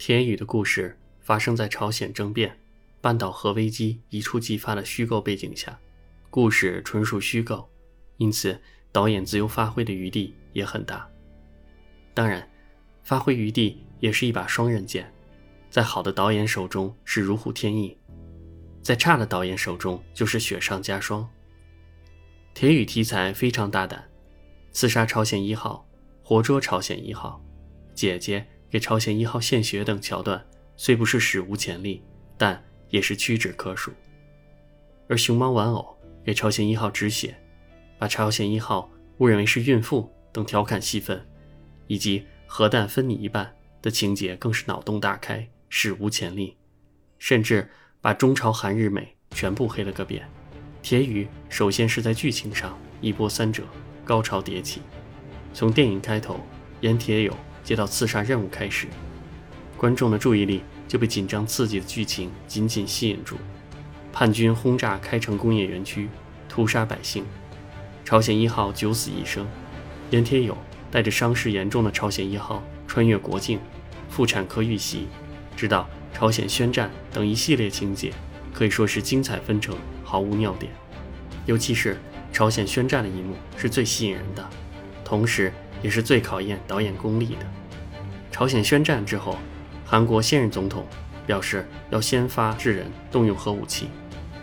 田宇的故事发生在朝鲜政变、半岛核危机一触即发的虚构背景下，故事纯属虚构，因此导演自由发挥的余地也很大。当然，发挥余地也是一把双刃剑，在好的导演手中是如虎添翼，在差的导演手中就是雪上加霜。田宇题材非常大胆，刺杀朝鲜一号，活捉朝鲜一号，姐姐。给朝鲜一号献血等桥段，虽不是史无前例，但也是屈指可数。而熊猫玩偶给朝鲜一号止血，把朝鲜一号误认为是孕妇等调侃戏份，以及核弹分你一半的情节，更是脑洞大开，史无前例。甚至把中朝韩日美全部黑了个遍。铁宇首先是在剧情上一波三折，高潮迭起。从电影开头，演铁友。接到刺杀任务开始，观众的注意力就被紧张刺激的剧情紧紧吸引住。叛军轰炸开城工业园区，屠杀百姓，朝鲜一号九死一生。盐铁友带着伤势严重的朝鲜一号穿越国境，妇产科遇袭，直到朝鲜宣战等一系列情节，可以说是精彩纷呈，毫无尿点。尤其是朝鲜宣战的一幕是最吸引人的，同时。也是最考验导演功力的。朝鲜宣战之后，韩国现任总统表示要先发制人，动用核武器，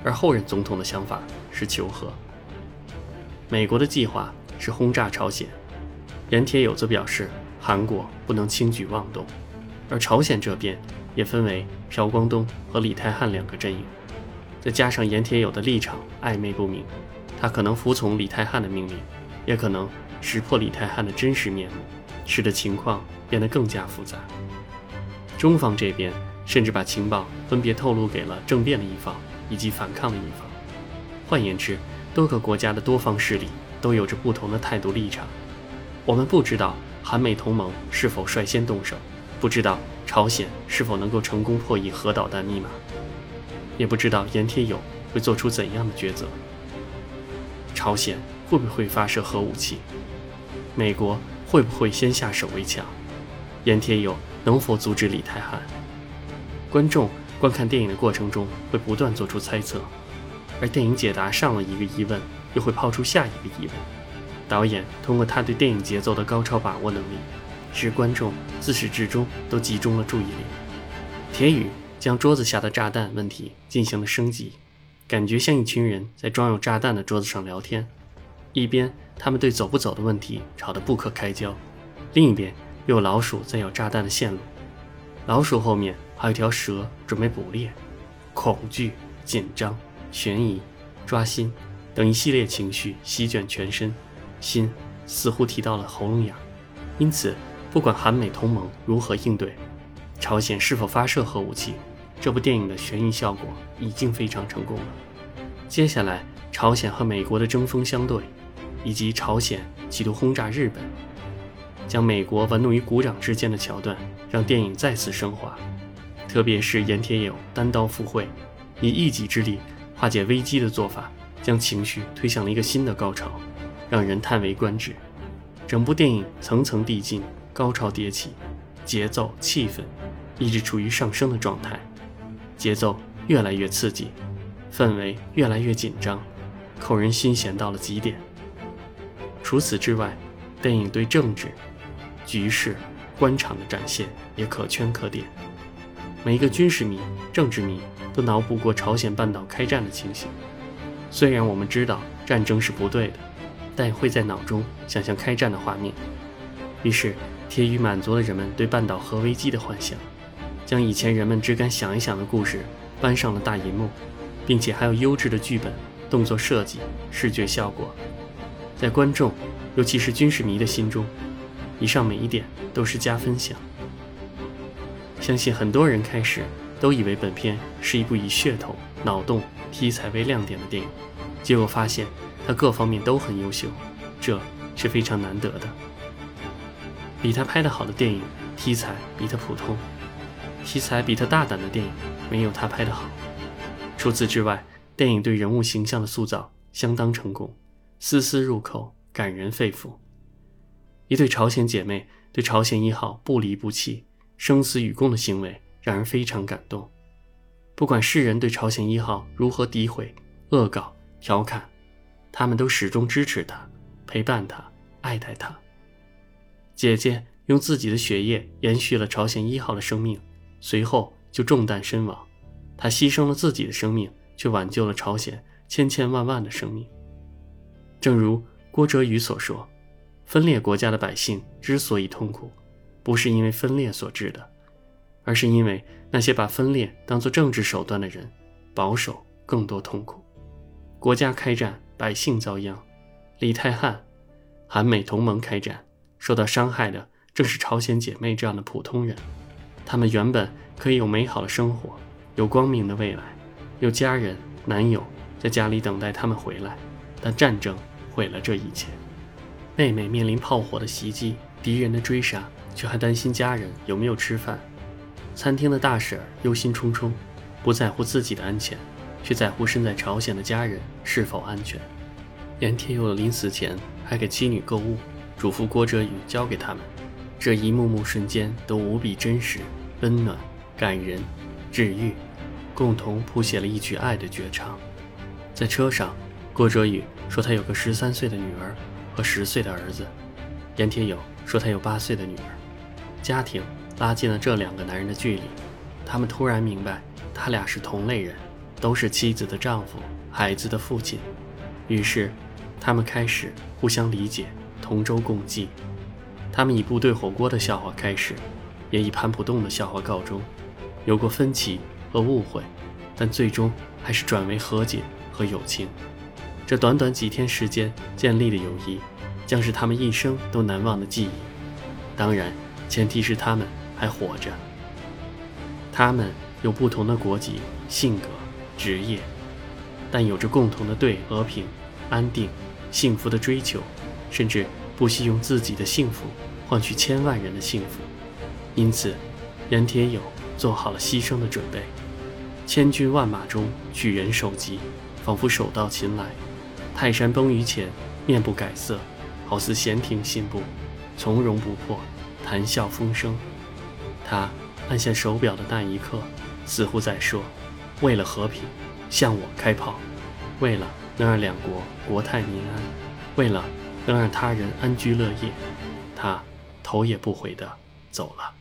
而后任总统的想法是求和。美国的计划是轰炸朝鲜，盐铁友则表示韩国不能轻举妄动。而朝鲜这边也分为朴光东和李泰汉两个阵营，再加上盐铁友的立场暧昧不明，他可能服从李泰汉的命令，也可能。识破李泰汉的真实面目，使得情况变得更加复杂。中方这边甚至把情报分别透露给了政变的一方以及反抗的一方。换言之，多个国家的多方势力都有着不同的态度立场。我们不知道韩美同盟是否率先动手，不知道朝鲜是否能够成功破译核导弹密码，也不知道盐铁友会做出怎样的抉择。朝鲜会不会发射核武器？美国会不会先下手为强？盐铁友能否阻止李泰汉？观众观看电影的过程中会不断做出猜测，而电影解答上了一个疑问，又会抛出下一个疑问。导演通过他对电影节奏的高超把握能力，使观众自始至终都集中了注意力。铁宇将桌子下的炸弹问题进行了升级，感觉像一群人在装有炸弹的桌子上聊天。一边，他们对走不走的问题吵得不可开交；另一边，又有老鼠在咬炸弹的线路。老鼠后面还有条蛇准备捕猎。恐惧、紧张、悬疑、抓心等一系列情绪席卷全身，心似乎提到了喉咙眼。因此，不管韩美同盟如何应对，朝鲜是否发射核武器，这部电影的悬疑效果已经非常成功了。接下来，朝鲜和美国的针锋相对。以及朝鲜企图轰炸日本，将美国玩弄于股掌之间的桥段，让电影再次升华。特别是盐铁友单刀赴会，以一己之力化解危机的做法，将情绪推向了一个新的高潮，让人叹为观止。整部电影层层递进，高潮迭起，节奏、气氛一直处于上升的状态，节奏越来越刺激，氛围越来越紧张，扣人心弦到了极点。除此之外，电影对政治、局势、官场的展现也可圈可点。每一个军事迷、政治迷都脑补过朝鲜半岛开战的情形。虽然我们知道战争是不对的，但会在脑中想象开战的画面。于是，铁宇满足了人们对半岛核危机的幻想，将以前人们只敢想一想的故事搬上了大银幕，并且还有优质的剧本、动作设计、视觉效果。在观众，尤其是军事迷的心中，以上每一点都是加分项。相信很多人开始都以为本片是一部以噱头、脑洞、题材为亮点的电影，结果发现它各方面都很优秀，这是非常难得的。比他拍得好的电影，题材比他普通；题材比他大胆的电影，没有他拍得好。除此之外，电影对人物形象的塑造相当成功。丝丝入扣，感人肺腑。一对朝鲜姐妹对朝鲜一号不离不弃，生死与共的行为让人非常感动。不管世人对朝鲜一号如何诋毁、恶搞、调侃，他们都始终支持他，陪伴他，爱戴他。姐姐用自己的血液延续了朝鲜一号的生命，随后就中弹身亡。她牺牲了自己的生命，却挽救了朝鲜千千万万的生命。正如郭哲宇所说，分裂国家的百姓之所以痛苦，不是因为分裂所致的。而是因为那些把分裂当作政治手段的人，保守更多痛苦。国家开战，百姓遭殃；李泰汉、韩美同盟开战，受到伤害的正是朝鲜姐妹这样的普通人。他们原本可以有美好的生活，有光明的未来，有家人、男友在家里等待他们回来，但战争毁了这一切。妹妹面临炮火的袭击，敌人的追杀，却还担心家人有没有吃饭。餐厅的大婶忧心忡忡，不在乎自己的安全，却在乎身在朝鲜的家人是否安全。严天佑临死前还给妻女购物，嘱咐郭哲宇交给他们。这一幕幕瞬间都无比真实、温暖、感人、治愈，共同谱写了一曲爱的绝唱。在车上，郭哲宇说他有个十三岁的女儿和十岁的儿子，严铁友说他有八岁的女儿。家庭。拉近了这两个男人的距离，他们突然明白，他俩是同类人，都是妻子的丈夫，孩子的父亲。于是，他们开始互相理解，同舟共济。他们以部队火锅的笑话开始，也以盘浦洞的笑话告终。有过分歧和误会，但最终还是转为和解和友情。这短短几天时间建立的友谊，将是他们一生都难忘的记忆。当然，前提是他们。还活着，他们有不同的国籍、性格、职业，但有着共同的对和平、安定、幸福的追求，甚至不惜用自己的幸福换取千万人的幸福。因此，严铁友做好了牺牲的准备。千军万马中取人首级，仿佛手到擒来。泰山崩于前，面不改色，好似闲庭信步，从容不迫，谈笑风生。他按下手表的那一刻，似乎在说：“为了和平，向我开炮；为了能让两国国泰民安，为了能让他人安居乐业，他头也不回地走了。”